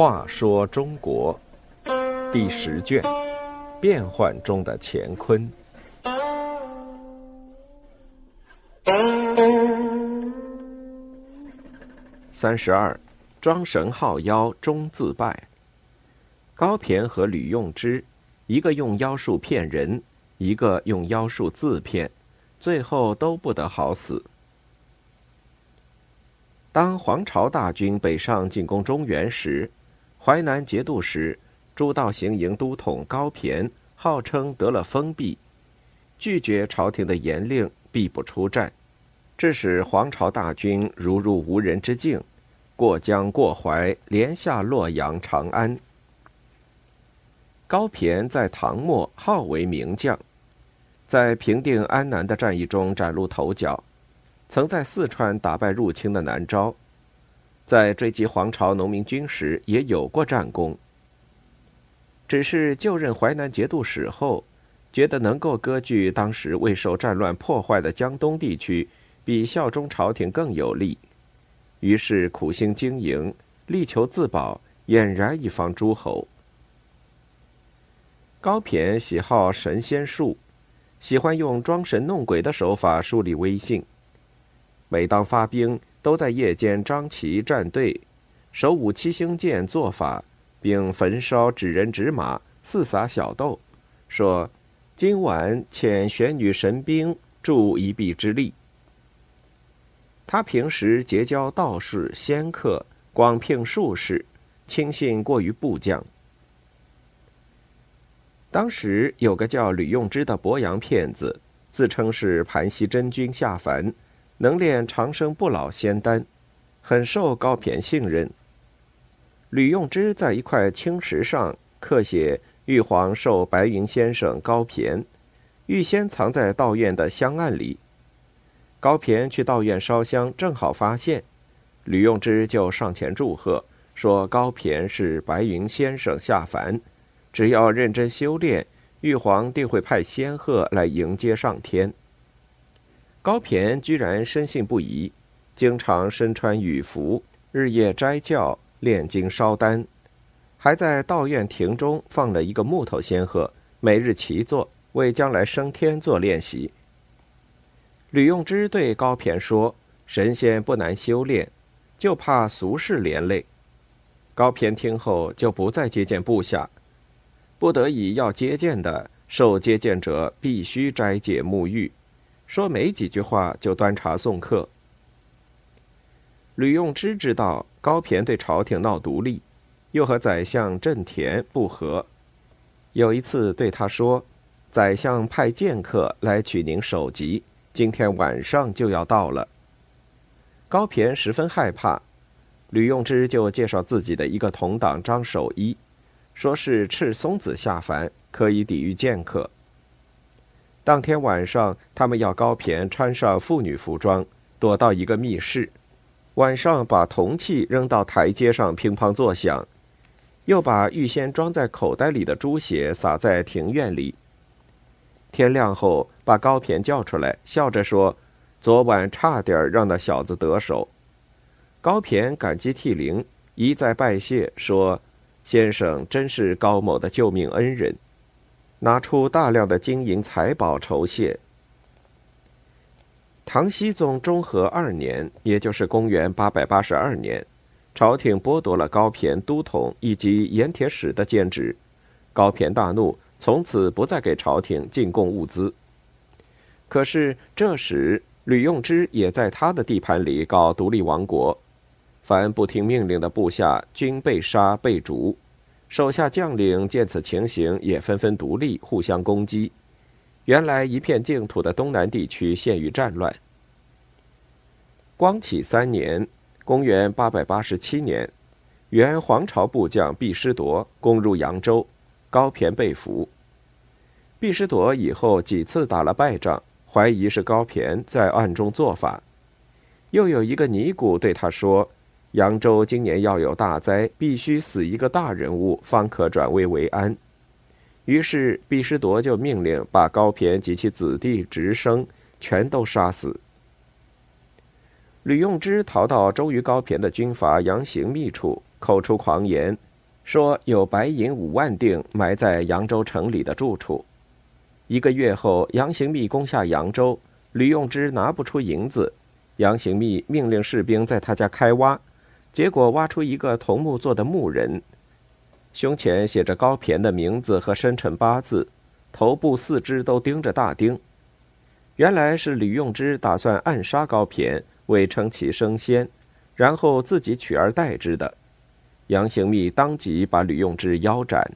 话说中国第十卷：变幻中的乾坤。三十二，装神号妖终自败。高骈和吕用之，一个用妖术骗人，一个用妖术自骗，最后都不得好死。当黄巢大军北上进攻中原时，淮南节度使、诸道行营都统高骈号称得了封闭，拒绝朝廷的严令，必不出战，致使黄巢大军如入无人之境。过江过淮，连下洛阳、长安。高骈在唐末号为名将，在平定安南的战役中崭露头角，曾在四川打败入侵的南诏，在追击黄巢农民军时也有过战功。只是就任淮南节度使后，觉得能够割据当时未受战乱破坏的江东地区，比效忠朝廷更有利。于是苦心经营，力求自保，俨然一方诸侯。高骈喜好神仙术，喜欢用装神弄鬼的手法树立威信。每当发兵，都在夜间张旗站队，手舞七星剑做法，并焚烧纸人纸马，四撒小豆，说：“今晚遣玄女神兵助一臂之力。”他平时结交道士仙客，广聘术士，轻信过于部将。当时有个叫吕用之的博阳骗子，自称是盘溪真君下凡，能炼长生不老仙丹，很受高骈信任。吕用之在一块青石上刻写“玉皇授白云先生高骈”，预先藏在道院的香案里。高骈去道院烧香，正好发现，吕用之就上前祝贺，说高骈是白云先生下凡，只要认真修炼，玉皇定会派仙鹤来迎接上天。高骈居然深信不疑，经常身穿羽服，日夜斋教炼经烧丹，还在道院亭中放了一个木头仙鹤，每日骑坐，为将来升天做练习。吕用之对高骈说：“神仙不难修炼，就怕俗世连累。”高骈听后就不再接见部下，不得已要接见的，受接见者必须斋戒沐浴，说没几句话就端茶送客。吕用之知道高骈对朝廷闹独立，又和宰相郑田不和，有一次对他说：“宰相派剑客来取您首级。”今天晚上就要到了。高骈十分害怕，吕用之就介绍自己的一个同党张守一，说是赤松子下凡，可以抵御剑客。当天晚上，他们要高骈穿上妇女服装，躲到一个密室，晚上把铜器扔到台阶上乒乓作响，又把预先装在口袋里的猪血撒在庭院里。天亮后，把高骈叫出来，笑着说：“昨晚差点让那小子得手。”高骈感激涕零，一再拜谢，说：“先生真是高某的救命恩人。”拿出大量的金银财宝酬谢。唐僖宗中和二年，也就是公元八百八十二年，朝廷剥夺了高骈都统以及盐铁使的兼职，高骈大怒。从此不再给朝廷进贡物资。可是这时，吕用之也在他的地盘里搞独立王国，凡不听命令的部下均被杀被逐，手下将领见此情形，也纷纷独立，互相攻击。原来一片净土的东南地区陷于战乱。光启三年（公元887年），原黄巢部将毕师铎攻入扬州。高骈被俘，毕师铎以后几次打了败仗，怀疑是高骈在暗中做法。又有一个尼姑对他说：“扬州今年要有大灾，必须死一个大人物，方可转危为安。”于是毕师铎就命令把高骈及其子弟、侄生全都杀死。吕用之逃到周瑜高骈的军阀杨行密处，口出狂言，说有白银五万锭埋在扬州城里的住处。一个月后，杨行密攻下扬州，吕用之拿不出银子，杨行密命令士兵在他家开挖，结果挖出一个桐木做的木人，胸前写着高骈的名字和生辰八字，头部四肢都钉着大钉。原来是吕用之打算暗杀高骈。为称其升仙，然后自己取而代之的。杨行密当即把吕用之腰斩。